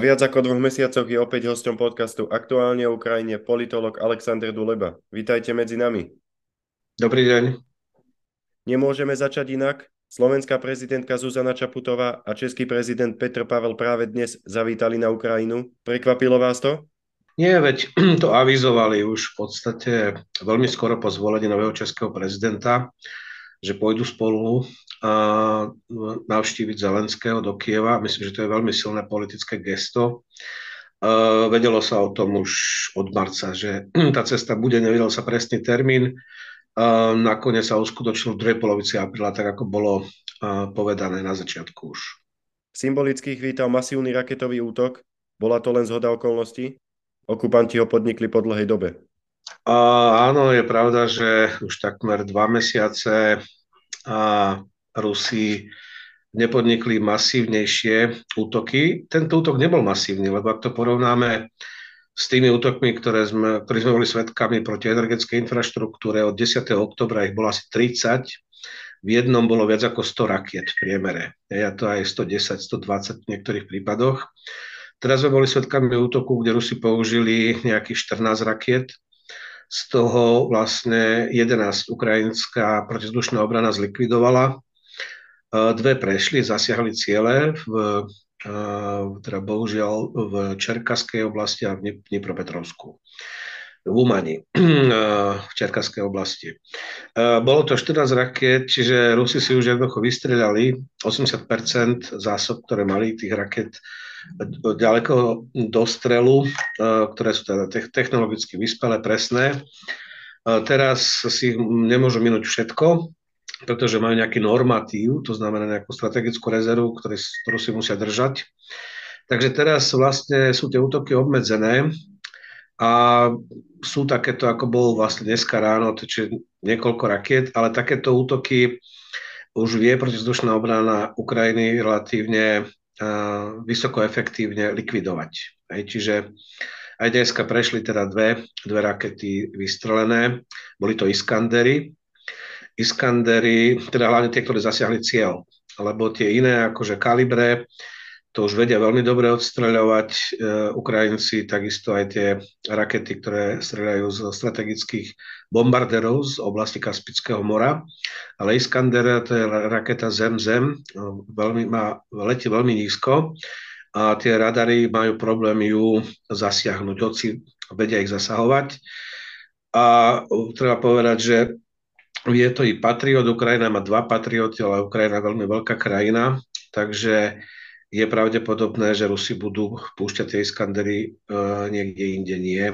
Po viac ako dvoch mesiacoch je opäť hosťom podcastu Aktuálne o Ukrajine politolog Alexander Duleba. Vítajte medzi nami. Dobrý deň. Nemôžeme začať inak. Slovenská prezidentka Zuzana Čaputová a český prezident Petr Pavel práve dnes zavítali na Ukrajinu. Prekvapilo vás to? Nie, veď to avizovali už v podstate veľmi skoro po zvolení nového českého prezidenta, že pôjdu spolu navštíviť Zelenského do Kieva. Myslím, že to je veľmi silné politické gesto. Uh, vedelo sa o tom už od marca, že tá cesta bude, nevedel sa presný termín. Uh, nakoniec sa uskutočnil v druhej polovici apríla, tak ako bolo povedané na začiatku už. Symbolických vítal masívny raketový útok. Bola to len zhoda okolností? Okupanti ho podnikli po dlhej dobe. Uh, áno, je pravda, že už takmer dva mesiace a Rusi nepodnikli masívnejšie útoky. Tento útok nebol masívny, lebo ak to porovnáme s tými útokmi, ktoré sme, ktoré sme boli svetkami proti energetickej infraštruktúre od 10. oktobra ich bolo asi 30, v jednom bolo viac ako 100 rakiet v priemere. Ja to aj 110, 120 v niektorých prípadoch. Teraz sme boli svetkami útoku, kde Rusi použili nejakých 14 rakiet, z toho vlastne 11 ukrajinská protizdušná obrana zlikvidovala Dve prešli, zasiahli ciele v, teda bohužiaľ v Čerkaskej oblasti a v Dnipropetrovsku v Umani, v Čerkaskej oblasti. Bolo to 14 raket, čiže Rusi si už jednoducho vystreľali 80% zásob, ktoré mali tých raket ďaleko do strelu, ktoré sú teda technologicky vyspelé, presné. Teraz si nemôžu minúť všetko, pretože majú nejaký normatív, to znamená nejakú strategickú rezervu, ktorý, ktorú si musia držať. Takže teraz vlastne sú tie útoky obmedzené a sú takéto, ako bol vlastne dneska ráno, čiže niekoľko rakiet, ale takéto útoky už vie protizdušná obrana Ukrajiny relatívne uh, vysoko efektívne likvidovať. Hej, čiže aj dneska prešli teda dve, dve rakety vystrelené, boli to Iskandery, Iskandery, teda hlavne tie, ktoré zasiahli cieľ, lebo tie iné, akože kalibre, to už vedia veľmi dobre odstreľovať e, Ukrajinci, takisto aj tie rakety, ktoré streľajú z strategických bombarderov z oblasti Kaspického mora. Ale Iskander, to je raketa Zem-Zem, no, veľmi, má, letí veľmi nízko a tie radary majú problém ju zasiahnuť, hoci vedia ich zasahovať. A treba povedať, že je to i Patriot, Ukrajina má dva Patrioty, ale Ukrajina je veľmi veľká krajina, takže je pravdepodobné, že Rusi budú púšťať tie Iskandery uh, niekde inde, nie,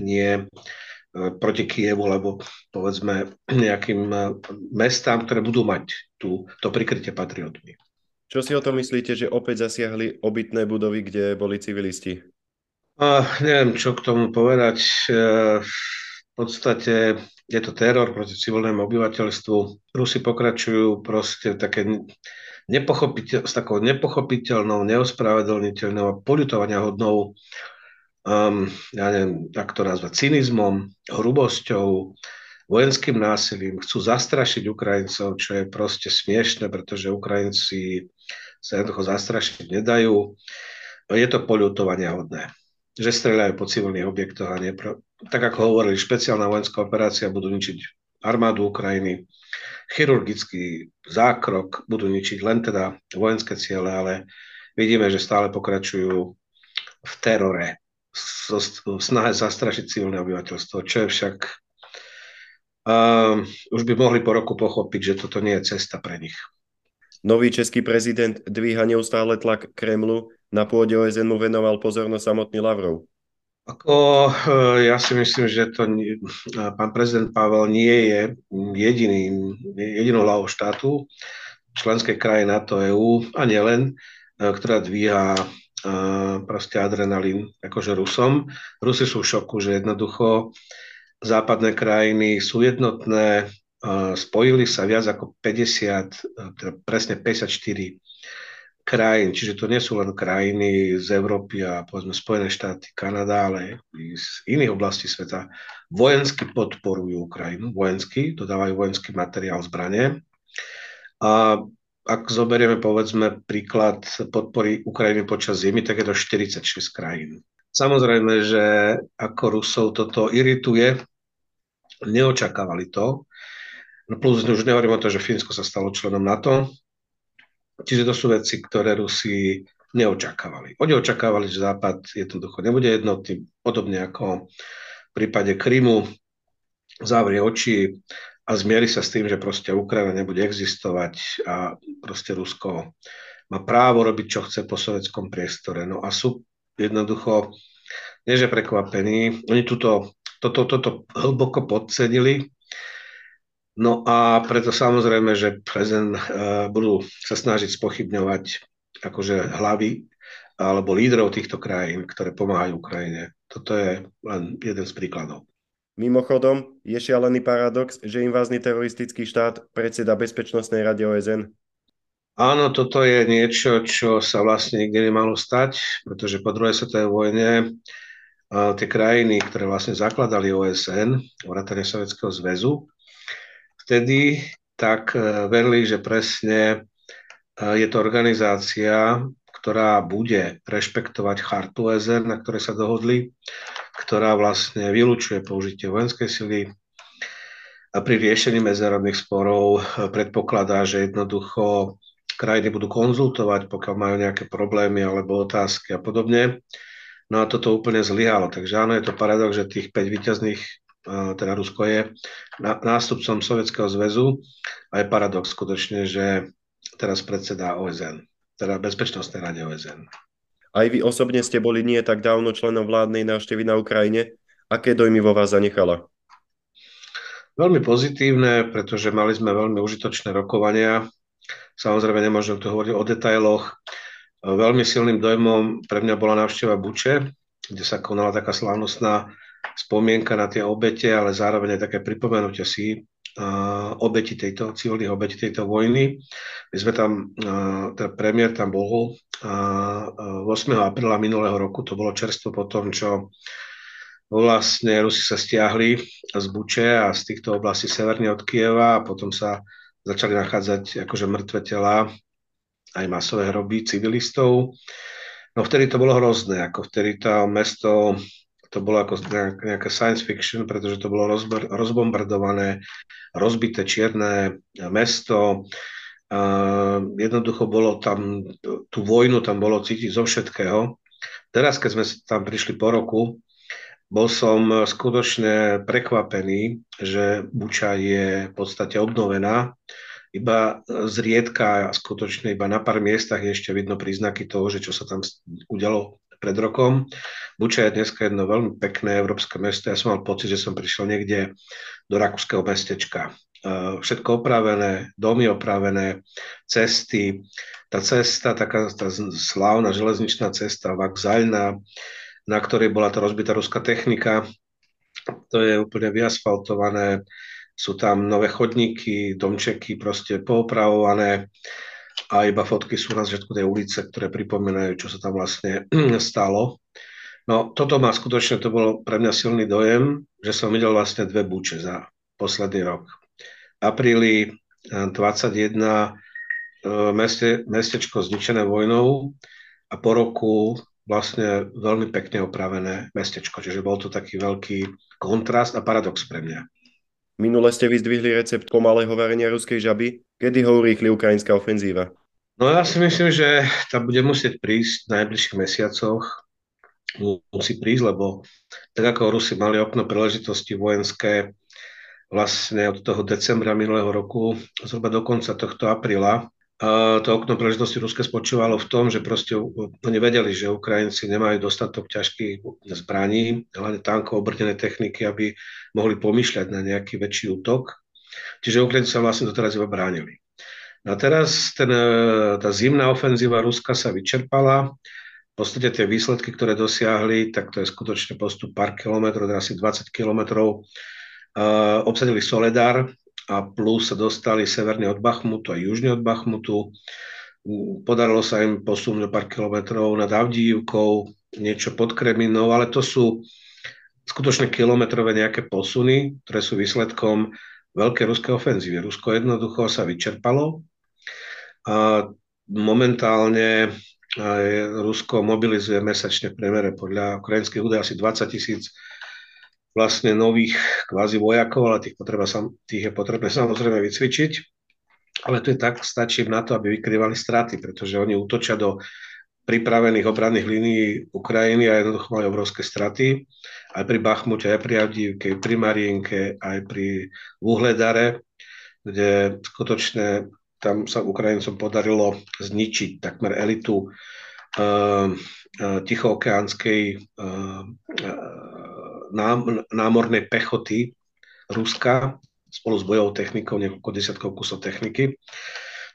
nie uh, proti Kievu, lebo povedzme nejakým uh, mestám, ktoré budú mať tú, to prikrytie patriotmi. Čo si o tom myslíte, že opäť zasiahli obytné budovy, kde boli civilisti? Uh, neviem, čo k tomu povedať. Uh, v podstate je to teror proti civilnému obyvateľstvu. Rusi pokračujú proste také nepochopiteľ, s takou nepochopiteľnou, neospravedlniteľnou a poľutovania hodnou um, ja neviem, jak to nazvať, cynizmom, hrubosťou, vojenským násilím. Chcú zastrašiť Ukrajincov, čo je proste smiešne, pretože Ukrajinci sa jednoducho zastrašiť nedajú. Je to poľutovania hodné že strieľajú po civilných objektoch a nepro... tak ako hovorili, špeciálna vojenská operácia budú ničiť armádu Ukrajiny, chirurgický zákrok budú ničiť len teda vojenské ciele, ale vidíme, že stále pokračujú v terore, v snahe zastrašiť civilné obyvateľstvo, čo je však uh, už by mohli po roku pochopiť, že toto nie je cesta pre nich. Nový český prezident dvíha neustále tlak Kremlu na pôde OSN mu venoval pozornosť samotný Lavrov? Ako, eh, ja si myslím, že to pán prezident Pavel nie je jediný, jedinou hlavou štátu členskej kraje NATO EU a nielen, eh, ktorá dvíha eh, proste adrenalín akože Rusom. Rusi sú v šoku, že jednoducho západné krajiny sú jednotné, spojili sa viac ako 50, teda presne 54 krajín, čiže to nie sú len krajiny z Európy a povedzme Spojené štáty, Kanada, ale i z iných oblastí sveta, vojensky podporujú Ukrajinu, vojensky, dodávajú vojenský materiál, zbranie. A ak zoberieme povedzme príklad podpory Ukrajiny počas zimy, tak je to 46 krajín. Samozrejme, že ako Rusov toto irituje, neočakávali to. No plus už nehovorím o to, že Fínsko sa stalo členom NATO. Čiže to sú veci, ktoré Rusi neočakávali. Oni očakávali, že Západ jednoducho nebude jednotný, podobne ako v prípade Krymu, zavrie oči a zmieri sa s tým, že proste Ukrajina nebude existovať a proste Rusko má právo robiť, čo chce po sovietskom priestore. No a sú jednoducho, nie prekvapení, oni túto, toto, toto hlboko podcenili, No a preto samozrejme, že prezident uh, budú sa snažiť spochybňovať akože hlavy alebo lídrov týchto krajín, ktoré pomáhajú Ukrajine. Toto je len jeden z príkladov. Mimochodom, je šialený paradox, že invázny teroristický štát predseda Bezpečnostnej rade OSN. Áno, toto je niečo, čo sa vlastne nikdy nemalo stať, pretože po druhej svetovej vojne tie krajiny, ktoré vlastne zakladali OSN, vrátane Sovjetského zväzu, vtedy tak e, verili, že presne e, je to organizácia, ktorá bude rešpektovať chartu OSN, na ktorej sa dohodli, ktorá vlastne vylúčuje použitie vojenskej sily a pri riešení medzinárodných sporov predpokladá, že jednoducho krajiny budú konzultovať, pokiaľ majú nejaké problémy alebo otázky a podobne. No a toto úplne zlyhalo. Takže áno, je to paradox, že tých 5 výťazných, teda Rusko je nástupcom Sovietskeho zväzu a je paradox skutočne, že teraz predsedá OSN, teda Bezpečnostnej rade OSN. Aj vy osobne ste boli nie tak dávno členom vládnej návštevy na Ukrajine. Aké dojmy vo vás zanechala? Veľmi pozitívne, pretože mali sme veľmi užitočné rokovania. Samozrejme nemôžem tu hovoriť o detailoch. Veľmi silným dojmom pre mňa bola návšteva Buče, kde sa konala taká slávnostná spomienka na tie obete, ale zároveň aj také pripomenutie si obeti tejto, civilných obeti tejto vojny. My sme tam, ten premiér tam bol 8. apríla minulého roku, to bolo čerstvo po tom, čo vlastne Rusi sa stiahli z Buče a z týchto oblastí severne od Kieva a potom sa začali nachádzať akože mŕtve tela, aj masové hroby civilistov. No vtedy to bolo hrozné, ako vtedy to mesto to bolo ako nejaká science fiction, pretože to bolo rozbombardované, rozbité čierne mesto. Jednoducho bolo tam, tú vojnu tam bolo cítiť zo všetkého. Teraz, keď sme tam prišli po roku, bol som skutočne prekvapený, že Buča je v podstate obnovená. Iba zriedka, skutočne iba na pár miestach je ešte vidno príznaky toho, že čo sa tam udialo pred rokom. Buča je dneska jedno veľmi pekné európske mesto. Ja som mal pocit, že som prišiel niekde do rakúskeho mestečka. E, všetko opravené, domy opravené, cesty. Tá cesta, taká tá slávna železničná cesta, Vakzaľna, na ktorej bola tá rozbitá ruská technika, to je úplne vyasfaltované, sú tam nové chodníky, domčeky proste poopravované a iba fotky sú na začiatku tej ulice, ktoré pripomínajú, čo sa tam vlastne stalo. No toto má skutočne, to bolo pre mňa silný dojem, že som videl vlastne dve buče za posledný rok. V apríli 21 eh, eh, meste, mestečko zničené vojnou a po roku vlastne veľmi pekne opravené mestečko. Čiže bol to taký veľký kontrast a paradox pre mňa. Minule ste vyzdvihli recept pomalého varenia ruskej žaby. Kedy ho urýchli ukrajinská ofenzíva? No ja si myslím, že tá bude musieť prísť v najbližších mesiacoch. Musí prísť, lebo tak ako Rusi mali okno príležitosti vojenské vlastne od toho decembra minulého roku, zhruba do konca tohto apríla, to okno príležitosti Ruske spočívalo v tom, že proste oni vedeli, že Ukrajinci nemajú dostatok ťažkých zbraní, hlavne tankov, obrnené techniky, aby mohli pomýšľať na nejaký väčší útok. Čiže Ukrajinci sa vlastne doteraz iba bránili. No a teraz ten, e, tá zimná ofenzíva Ruska sa vyčerpala. V podstate tie výsledky, ktoré dosiahli, tak to je skutočne postup pár kilometrov, teda asi 20 kilometrov. Uh, obsadili Soledar, a plus sa dostali severne od Bachmutu a južne od Bachmutu. Podarilo sa im posunúť pár kilometrov nad Avdijivkou, niečo pod Kreminou, ale to sú skutočne kilometrové nejaké posuny, ktoré sú výsledkom veľké ruské ofenzívy. Rusko jednoducho sa vyčerpalo A momentálne Rusko mobilizuje mesačne v premere podľa ukrajinských údajov asi 20 tisíc vlastne nových kvázi vojakov, ale tých, potreba, tých je potrebné samozrejme vycvičiť. Ale to je tak, stačí na to, aby vykrývali straty, pretože oni útočia do pripravených obranných línií Ukrajiny a jednoducho majú obrovské straty. Aj pri Bachmute, aj pri Avdívke, pri Marienke, aj pri Uhledare, kde skutočne tam sa Ukrajincom podarilo zničiť takmer elitu uh, tichookeánskej uh, námornej pechoty Ruska spolu s bojovou technikou, niekoľko desiatkov kusov techniky.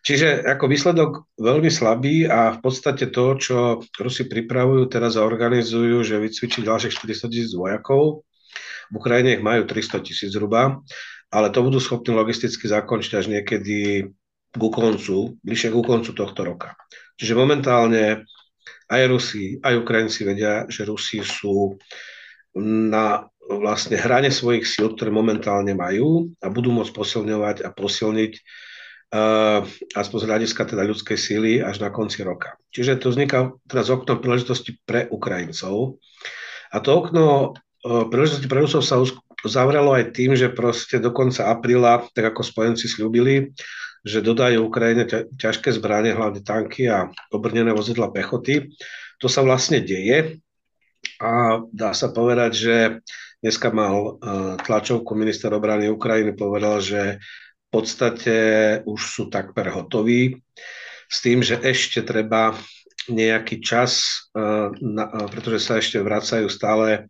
Čiže ako výsledok veľmi slabý a v podstate to, čo Rusi pripravujú teraz a organizujú, že vycvičiť ďalších 400 tisíc vojakov, v Ukrajine ich majú 300 tisíc zhruba, ale to budú schopní logisticky zakončiť až niekedy ku koncu, bližšie ku koncu tohto roka. Čiže momentálne aj Rusi, aj Ukrajinci vedia, že Rusi sú na vlastne hrane svojich síl, ktoré momentálne majú a budú môcť posilňovať a posilniť aspoň z hľadiska teda ľudskej síly až na konci roka. Čiže to vzniká teraz okno príležitosti pre Ukrajincov. A to okno uh, príležitosti pre Rusov sa zavrelo aj tým, že proste do konca apríla, tak ako spojenci slúbili, že dodajú Ukrajine ťažké zbranie, hlavne tanky a obrnené vozidla pechoty. To sa vlastne deje a dá sa povedať, že dneska mal e, tlačovku minister obrany Ukrajiny, povedal, že podstate už sú takmer hotoví s tým, že ešte treba nejaký čas, e, pretože sa ešte vracajú stále e,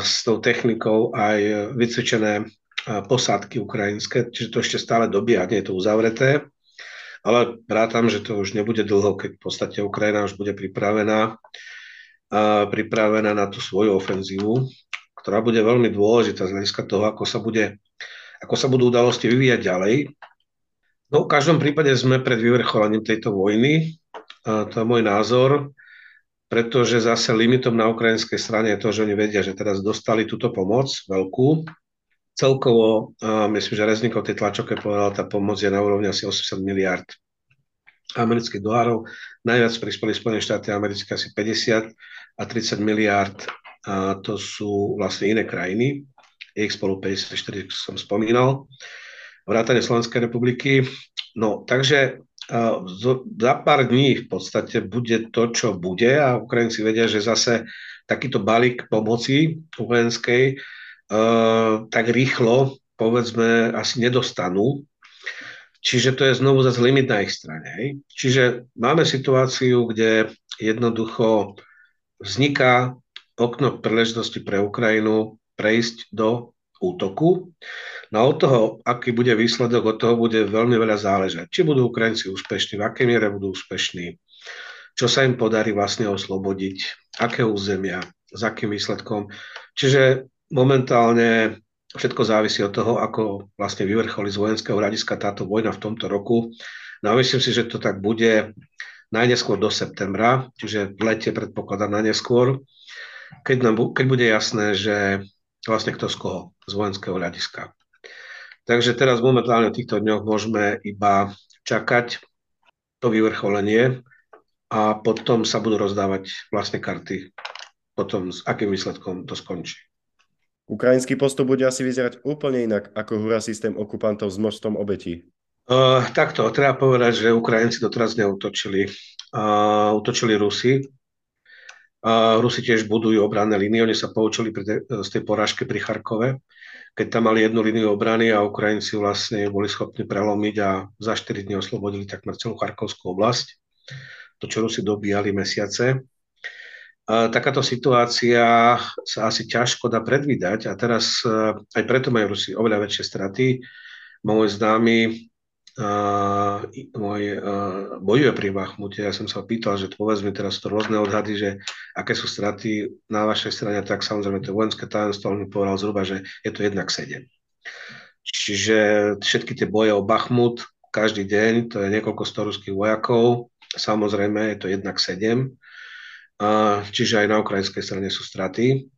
s tou technikou aj vycvičené posádky ukrajinské, čiže to ešte stále dobíha, nie je to uzavreté, ale rátam, že to už nebude dlho, keď v podstate Ukrajina už bude pripravená pripravená na tú svoju ofenzívu, ktorá bude veľmi dôležitá z hľadiska toho, ako sa, bude, ako sa budú udalosti vyvíjať ďalej. No, v každom prípade sme pred vyvrcholením tejto vojny. To je môj názor, pretože zase limitom na ukrajinskej strane je to, že oni vedia, že teraz dostali túto pomoc veľkú. Celkovo, myslím, že Reznikov tej tlačoke povedal, tá pomoc je na úrovni asi 80 miliard amerických dolárov. Najviac prispeli Spojené štáty americké asi 50 a 30 miliárd a to sú vlastne iné krajiny. Je ich spolu 54, som spomínal. Vrátane Slovenskej republiky. No, takže za pár dní v podstate bude to, čo bude a Ukrajinci vedia, že zase takýto balík pomoci vojenskej uh, tak rýchlo povedzme asi nedostanú, Čiže to je znovu zase limit na ich strane. Hej? Čiže máme situáciu, kde jednoducho vzniká okno príležitosti pre Ukrajinu prejsť do útoku. No od toho, aký bude výsledok, od toho bude veľmi veľa záležať. Či budú Ukrajinci úspešní, v akej miere budú úspešní, čo sa im podarí vlastne oslobodiť, aké územia, s akým výsledkom. Čiže momentálne Všetko závisí od toho, ako vlastne vyvrcholí z vojenského hľadiska táto vojna v tomto roku. No a myslím si, že to tak bude najneskôr do septembra, čiže v lete predpokladám najneskôr, keď, nám, keď bude jasné, že vlastne kto z koho z vojenského hľadiska. Takže teraz momentálne v týchto dňoch môžeme iba čakať to vyvrcholenie a potom sa budú rozdávať vlastne karty potom s akým výsledkom to skončí. Ukrajinský postup bude asi vyzerať úplne inak ako hura systém okupantov s množstvom obetí. Uh, takto, treba povedať, že Ukrajinci doteraz neutočili. Uh, utočili Rusi. Rusi tiež budujú obranné línie, oni sa poučili pri z tej porážky pri Charkove, keď tam mali jednu líniu obrany a Ukrajinci vlastne boli schopní prelomiť a za 4 dní oslobodili takmer celú Charkovskú oblasť. To, čo Rusi dobíjali mesiace takáto situácia sa asi ťažko dá predvídať a teraz e, aj preto majú Rusi oveľa väčšie straty. Môj známy môj, bojuje pri Bachmute. Ja som sa pýtal, že povedz mi teraz to rôzne odhady, že aké sú straty na vašej strane, tak samozrejme to vojenské tajomstvo, on mi povedal zhruba, že je to jednak 7. Čiže všetky tie boje o Bachmut každý deň, to je niekoľko sto ruských vojakov, samozrejme je to jednak 7 čiže aj na ukrajinskej strane sú straty.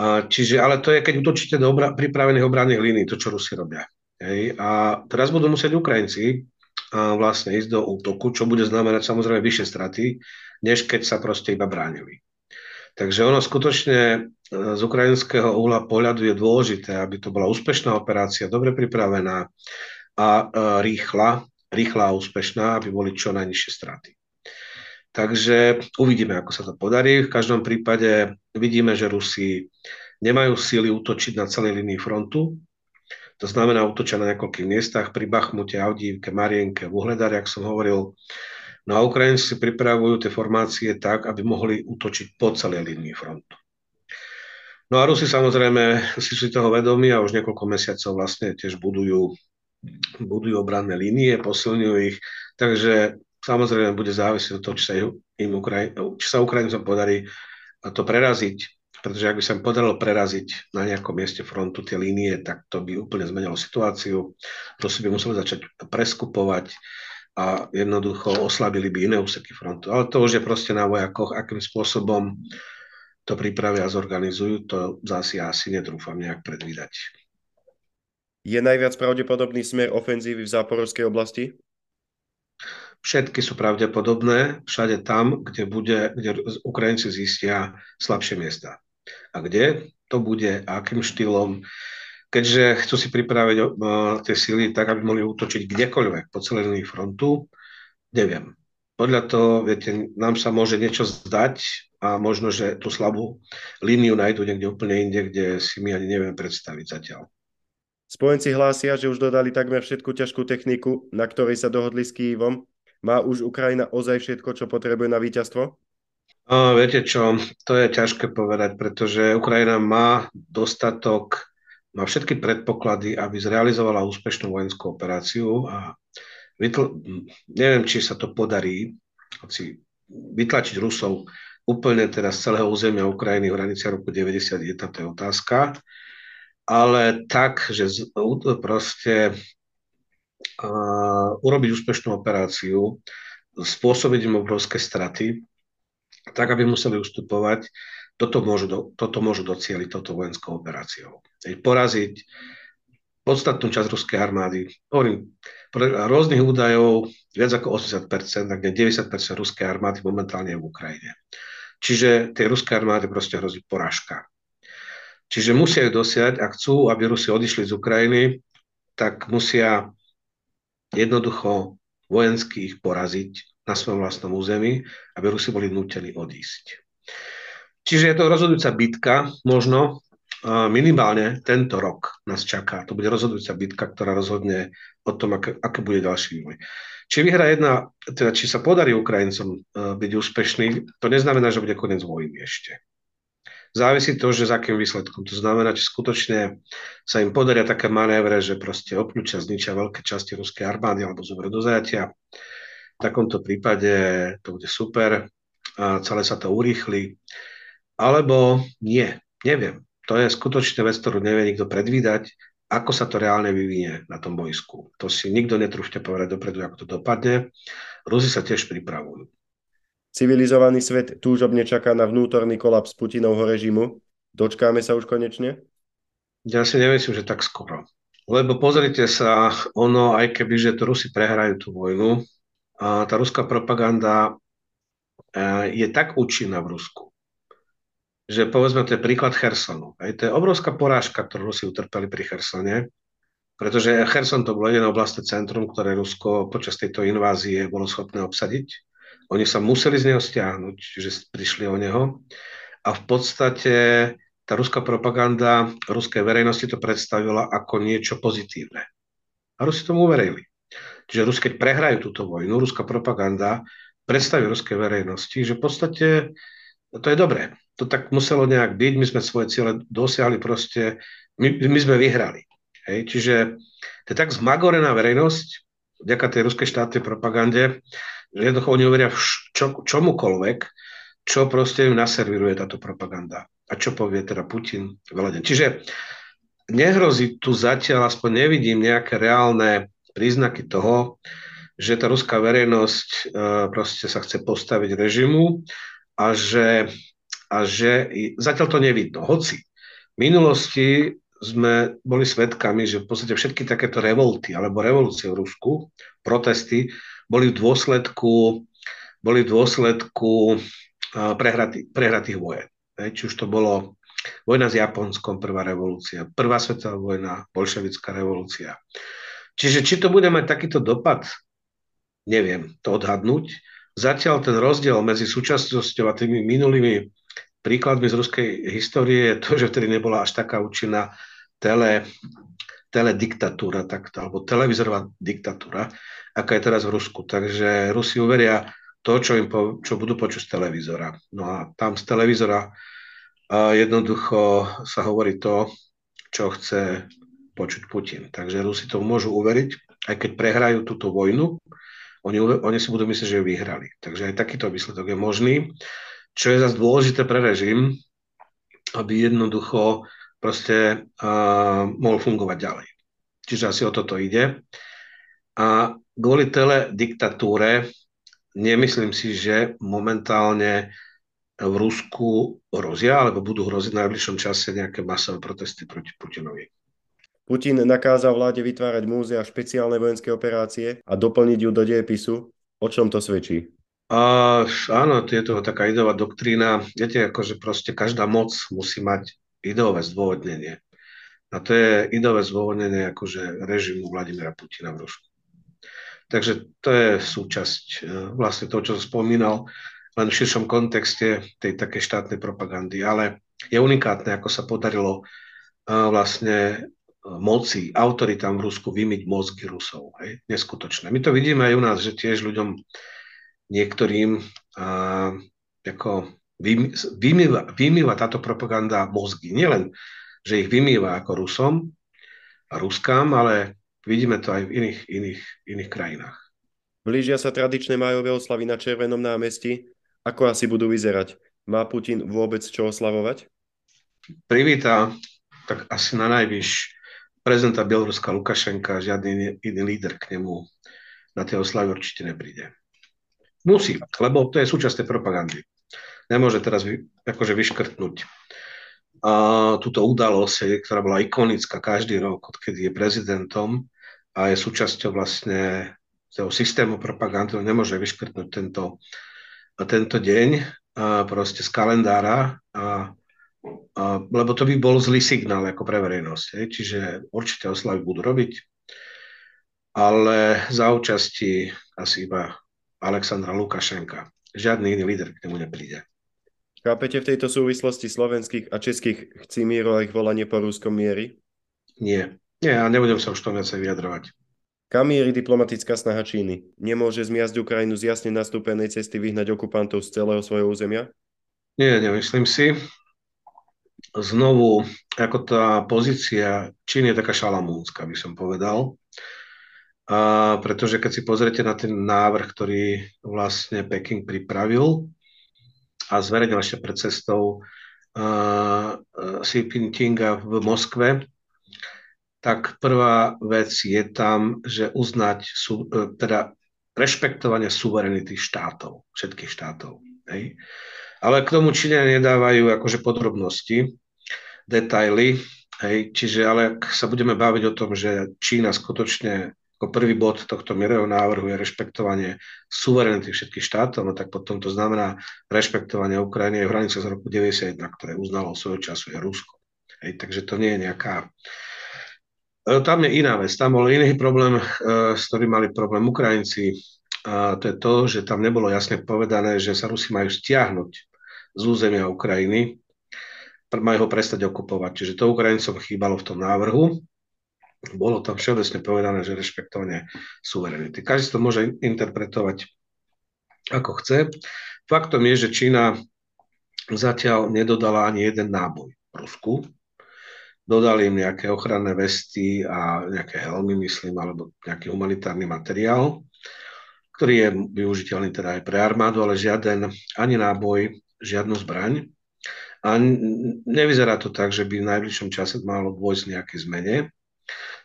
Čiže, ale to je, keď utočíte do obra- pripravených obranných línií, to, čo Rusi robia. Hej. A teraz budú musieť Ukrajinci vlastne ísť do útoku, čo bude znamenať samozrejme vyššie straty, než keď sa proste iba bránili. Takže ono skutočne e, z ukrajinského uhla pohľadu je dôležité, aby to bola úspešná operácia, dobre pripravená a e, rýchla, rýchla a úspešná, aby boli čo najnižšie straty. Takže uvidíme, ako sa to podarí. V každom prípade vidíme, že Rusi nemajú síly útočiť na celej linii frontu. To znamená útočia na niekoľkých miestach pri Bachmute, Avdívke, Marienke, v Uhledari, ak som hovoril. No a Ukrajinci si pripravujú tie formácie tak, aby mohli útočiť po celej linii frontu. No a Rusi samozrejme si sú toho vedomí a už niekoľko mesiacov vlastne tiež budujú, budujú obranné línie, posilňujú ich. Takže Samozrejme, bude závisieť od toho, či sa, im Ukraj- či sa Ukrajincom podarí to preraziť, pretože ak by sa im podarilo preraziť na nejakom mieste frontu tie línie, tak to by úplne zmenilo situáciu. Rusi by museli začať preskupovať a jednoducho oslabili by iné úseky frontu. Ale to už je proste na vojakoch, akým spôsobom to pripravia a zorganizujú, to zase ja asi netrúfam nejak predvídať. Je najviac pravdepodobný smer ofenzívy v záporovskej oblasti? Všetky sú pravdepodobné všade tam, kde, bude, kde Ukrajinci zistia slabšie miesta. A kde to bude, akým štýlom, keďže chcú si pripraviť uh, tie síly tak, aby mohli útočiť kdekoľvek po celej linii frontu, neviem. Podľa toho, viete, nám sa môže niečo zdať a možno, že tú slabú líniu nájdu niekde úplne inde, kde si my ani nevieme predstaviť zatiaľ. Spojenci hlásia, že už dodali takmer všetku ťažkú techniku, na ktorej sa dohodli s Kývom má už Ukrajina ozaj všetko, čo potrebuje na víťazstvo? A viete čo, to je ťažké povedať, pretože Ukrajina má dostatok, má všetky predpoklady, aby zrealizovala úspešnú vojenskú operáciu a vytl- neviem, či sa to podarí hoci vytlačiť Rusov úplne teda z celého územia Ukrajiny v hranici roku 91, to je otázka, ale tak, že proste urobiť úspešnú operáciu, spôsobiť im obrovské straty, tak aby museli ustupovať, toto môžu, do, toto môžu docieliť toto vojenskou operáciou. Poraziť podstatnú časť ruskej armády. Hovorím, rôznych údajov viac ako 80%, ak nie 90% ruskej armády momentálne je v Ukrajine. Čiže tej ruskej armády proste hrozí porážka. Čiže musia ju dosiať, ak chcú, aby Rusi odišli z Ukrajiny, tak musia jednoducho vojensky ich poraziť na svojom vlastnom území, aby Rusi boli nútení odísť. Čiže je to rozhodujúca bitka, možno minimálne tento rok nás čaká. To bude rozhodujúca bitka, ktorá rozhodne o tom, aké, aké bude ďalší vývoj. Či vyhrá jedna, teda či sa podarí Ukrajincom e, byť úspešný, to neznamená, že bude koniec vojny ešte závisí to, že s akým výsledkom. To znamená, či skutočne sa im podaria také manévre, že proste obklúčia, zničia veľké časti ruskej armády alebo zoberú do zajatia. V takomto prípade to bude super a celé sa to urýchli. Alebo nie, neviem. To je skutočne vec, ktorú nevie nikto predvídať, ako sa to reálne vyvinie na tom bojsku. To si nikto netrúšte povedať dopredu, ako to dopadne. Rusi sa tiež pripravujú. Civilizovaný svet túžobne čaká na vnútorný kolaps Putinovho režimu. Dočkáme sa už konečne? Ja si nemyslím, že tak skoro. Lebo pozrite sa, ono, aj keby, že to Rusi prehrajú tú vojnu, tá ruská propaganda e, je tak účinná v Rusku, že povedzme, to je príklad Chersonu. Aj to je obrovská porážka, ktorú Rusi utrpeli pri Chersone, pretože Cherson to bolo jediné oblastné centrum, ktoré Rusko počas tejto invázie bolo schopné obsadiť oni sa museli z neho stiahnuť, že prišli o neho. A v podstate tá ruská propaganda ruskej verejnosti to predstavila ako niečo pozitívne. A Rusi tomu uverili. Čiže Rusi, keď prehrajú túto vojnu, ruská propaganda predstaví ruskej verejnosti, že v podstate to je dobré. To tak muselo nejak byť, my sme svoje ciele dosiahli proste, my, my sme vyhrali. Hej? Čiže to je tak zmagorená verejnosť, vďaka tej ruskej štátnej propagande, že jednoducho oni uveria čo, čomukoľvek, čo proste im naserviruje táto propaganda. A čo povie teda Putin veľa Čiže nehrozí tu zatiaľ, aspoň nevidím nejaké reálne príznaky toho, že tá ruská verejnosť e, proste sa chce postaviť režimu a že, a že zatiaľ to nevidno. Hoci v minulosti sme boli svedkami, že v podstate všetky takéto revolty alebo revolúcie v Rusku, protesty, boli v dôsledku, boli v dôsledku prehratý, prehratých vojen. Či už to bolo vojna s Japonskom, prvá revolúcia, prvá svetová vojna, bolševická revolúcia. Čiže či to bude mať takýto dopad, neviem to odhadnúť. Zatiaľ ten rozdiel medzi súčasnosťou a tými minulými príkladmi z ruskej histórie je to, že vtedy nebola až taká účinná tele, telediktatúra, tak, alebo televizorová diktatúra, aká je teraz v Rusku. Takže Rusi uveria to, čo, im po, čo budú počuť z televízora. No a tam z televízora uh, jednoducho sa hovorí to, čo chce počuť Putin. Takže Rusi to môžu uveriť, aj keď prehrajú túto vojnu, oni, oni si budú myslieť, že ju vyhrali. Takže aj takýto výsledok je možný. Čo je zase dôležité pre režim, aby jednoducho proste uh, mohol fungovať ďalej. Čiže asi o toto ide. A kvôli telediktatúre nemyslím si, že momentálne v Rusku hrozia, alebo budú hroziť v najbližšom čase nejaké masové protesty proti Putinovi. Putin nakázal vláde vytvárať múzea špeciálne vojenské operácie a doplniť ju do dejepisu. O čom to svedčí? Uh, áno, je to taká ideová doktrína. Viete, akože proste každá moc musí mať ideové zdôvodnenie. A to je ideové zdôvodnenie akože režimu Vladimira Putina v Rusku. Takže to je súčasť e, vlastne toho, čo som spomínal, len v širšom kontexte tej takej štátnej propagandy. Ale je unikátne, ako sa podarilo e, vlastne moci, autoritám v Rusku vymyť mozgy Rusov. Hej? Neskutočné. My to vidíme aj u nás, že tiež ľuďom niektorým a, ako vymýva, vymýva táto propaganda mozgy. Nielen, že ich vymýva ako Rusom a Ruskám, ale vidíme to aj v iných, iných, iných krajinách. Blížia sa tradičné majové oslavy na Červenom námestí. Ako asi budú vyzerať? Má Putin vôbec čo oslavovať? Privíta tak asi na najvyš prezidenta Bieloruska Lukašenka, žiadny iný líder k nemu na tie oslavy určite nepríde. Musí, lebo to je súčasť tej propagandy nemôže teraz vy, akože vyškrtnúť a túto udalosť, ktorá bola ikonická každý rok, odkedy je prezidentom a je súčasťou vlastne toho systému propagandy, nemôže vyškrtnúť tento, tento deň a proste z kalendára, a, a, lebo to by bol zlý signál ako pre verejnosť. Je. Čiže určite oslavy budú robiť, ale za účasti asi iba Alexandra Lukašenka. Žiadny iný líder k nemu nepríde. Chápete v tejto súvislosti slovenských a českých chcimírov a ich volanie po rúskom miery? Nie. Nie, a nebudem sa už tom viacej vyjadrovať. Kam mierí diplomatická snaha Číny? Nemôže zmiasť Ukrajinu z jasne nastúpenej cesty vyhnať okupantov z celého svojho územia? Nie, nemyslím si. Znovu, ako tá pozícia Číny je taká šalamúnska, by som povedal. A pretože keď si pozriete na ten návrh, ktorý vlastne Peking pripravil, a zverejnil ešte pred cestou uh, Xi Jinpinga v Moskve, tak prvá vec je tam, že uznať, sú, uh, teda rešpektovanie suverenity štátov, všetkých štátov. Hej. Ale k tomu Číňania nedávajú akože podrobnosti, detaily, hej. čiže ale ak sa budeme baviť o tom, že Čína skutočne ako prvý bod tohto mierového návrhu je rešpektovanie suverenity všetkých štátov, no tak potom to znamená rešpektovanie Ukrajiny aj v hraniciach z roku 91, ktoré uznalo svojho času je Rusko. Hej, takže to nie je nejaká... E, tam je iná vec, tam bol iný problém, e, s ktorým mali problém Ukrajinci, a to je to, že tam nebolo jasne povedané, že sa Rusi majú stiahnuť z územia Ukrajiny, majú ho prestať okupovať. Čiže to Ukrajincom chýbalo v tom návrhu bolo tam všeobecne povedané, že rešpektovanie suverenity. Každý to môže interpretovať ako chce. Faktom je, že Čína zatiaľ nedodala ani jeden náboj Rusku. Dodali im nejaké ochranné vesty a nejaké helmy, myslím, alebo nejaký humanitárny materiál, ktorý je využiteľný teda aj pre armádu, ale žiaden ani náboj, žiadnu zbraň. A nevyzerá to tak, že by v najbližšom čase malo dôjsť nejaké zmene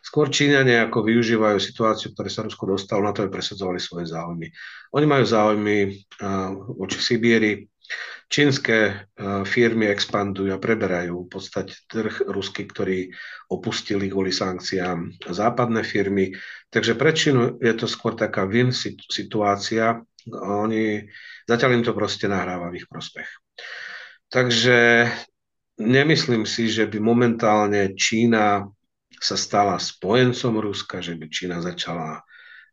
Skôr Číňania ako využívajú situáciu, ktoré sa Rusko dostalo na to, aby presadzovali svoje záujmy. Oni majú záujmy voči Sibíri, Čínske firmy expandujú a preberajú v podstate trh ruský, ktorý opustili kvôli sankciám západné firmy. Takže pre Čínu je to skôr taká win situácia. Oni, zatiaľ im to proste nahráva v ich prospech. Takže nemyslím si, že by momentálne Čína sa stala spojencom Ruska, že by Čína začala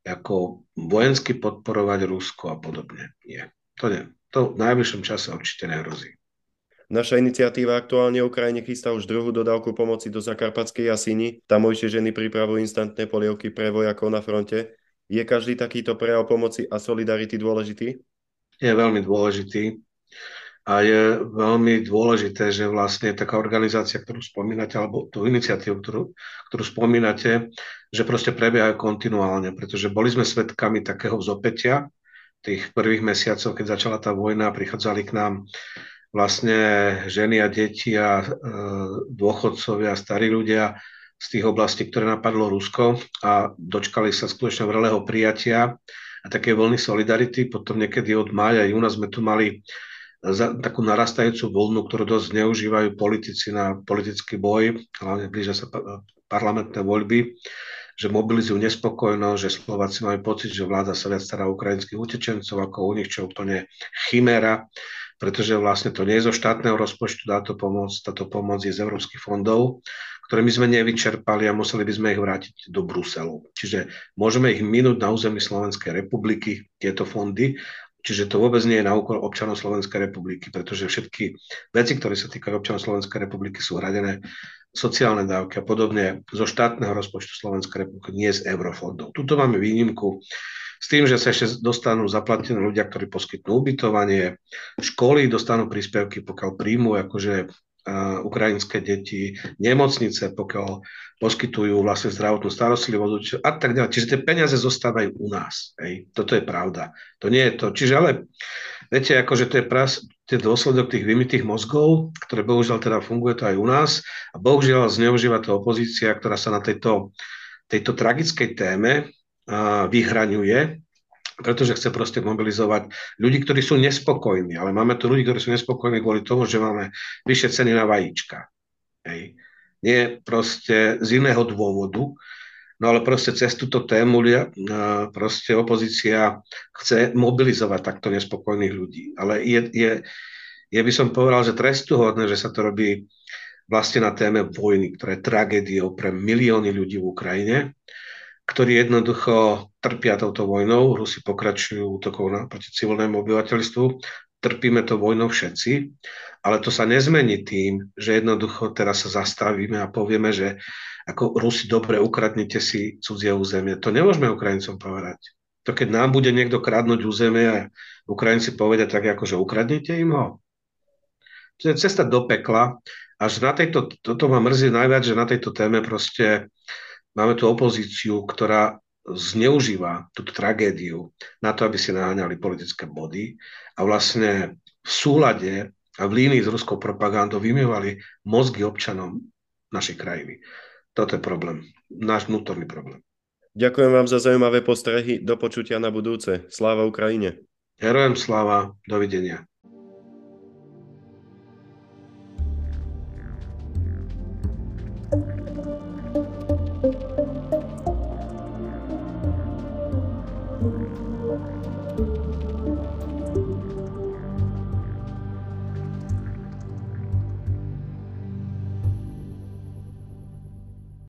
ako vojensky podporovať Rusko a podobne. Nie, to nie. To v najbližšom čase určite nehrozí. Naša iniciatíva aktuálne Ukrajine chystá už druhú dodávku pomoci do Zakarpatskej jasiny. Tamojšie ženy pripravujú instantné polievky pre vojakov na fronte. Je každý takýto prejav pomoci a solidarity dôležitý? Je veľmi dôležitý. A je veľmi dôležité, že vlastne taká organizácia, ktorú spomínate, alebo tú iniciatívu, ktorú, ktorú spomínate, že proste prebiehajú kontinuálne, pretože boli sme svedkami takého vzopetia tých prvých mesiacov, keď začala tá vojna, prichádzali k nám vlastne ženy a deti a e, dôchodcovia, starí ľudia z tých oblastí, ktoré napadlo Rusko a dočkali sa skutočne vrelého prijatia a také vlny solidarity. Potom niekedy od mája, júna sme tu mali za takú narastajúcu voľnu, ktorú dosť zneužívajú politici na politický boj, hlavne blížia sa parlamentné voľby, že mobilizujú nespokojnosť, že Slováci majú pocit, že vláda sa viac stará ukrajinských utečencov ako u nich, čo úplne chiméra, pretože vlastne to nie je zo štátneho rozpočtu táto pomoc, táto pomoc je z európskych fondov, ktoré my sme nevyčerpali a museli by sme ich vrátiť do Bruselu. Čiže môžeme ich minúť na území Slovenskej republiky, tieto fondy, Čiže to vôbec nie je na úkor občanov Slovenskej republiky, pretože všetky veci, ktoré sa týkajú občanov Slovenskej republiky, sú hradené sociálne dávky a podobne zo štátneho rozpočtu Slovenskej republiky, nie z eurofondov. Tuto máme výnimku s tým, že sa ešte dostanú zaplatené ľudia, ktorí poskytnú ubytovanie, školy dostanú príspevky, pokiaľ príjmu akože ukrajinské deti, nemocnice, pokiaľ poskytujú vlastne zdravotnú starostlivosť a tak ďalej. Čiže tie peniaze zostávajú u nás. Hej. Toto je pravda. To nie je to. Čiže ale viete, akože to je pras, tie dôsledok tých vymitých mozgov, ktoré bohužiaľ teda funguje to aj u nás a bohužiaľ zneužíva to opozícia, ktorá sa na tejto, tejto tragickej téme vyhraňuje pretože chce proste mobilizovať ľudí, ktorí sú nespokojní. Ale máme tu ľudí, ktorí sú nespokojní kvôli tomu, že máme vyššie ceny na vajíčka. Hej. Nie proste z iného dôvodu, no ale proste cez túto tému proste opozícia chce mobilizovať takto nespokojných ľudí. Ale je, je, je by som povedal, že trestuhodné, že sa to robí vlastne na téme vojny, ktorá je tragédiou pre milióny ľudí v Ukrajine ktorí jednoducho trpia touto vojnou. Rusi pokračujú útokov na, proti civilnému obyvateľstvu. Trpíme to vojnou všetci, ale to sa nezmení tým, že jednoducho teraz sa zastavíme a povieme, že ako Rusi dobre ukradnite si cudzie územie. To nemôžeme Ukrajincom povedať. To keď nám bude niekto kradnúť územie a Ukrajinci povedia tak, ako že ukradnite im ho. To je cesta do pekla. Až na tejto, toto ma mrzí najviac, že na tejto téme proste Máme tu opozíciu, ktorá zneužíva túto tragédiu na to, aby si naháňali politické body a vlastne v súlade a v línii s ruskou propagandou vymývali mozgy občanom našej krajiny. Toto je problém, náš vnútorný problém. Ďakujem vám za zaujímavé postrehy. Do počutia na budúce. Sláva Ukrajine. Herojem sláva. Dovidenia.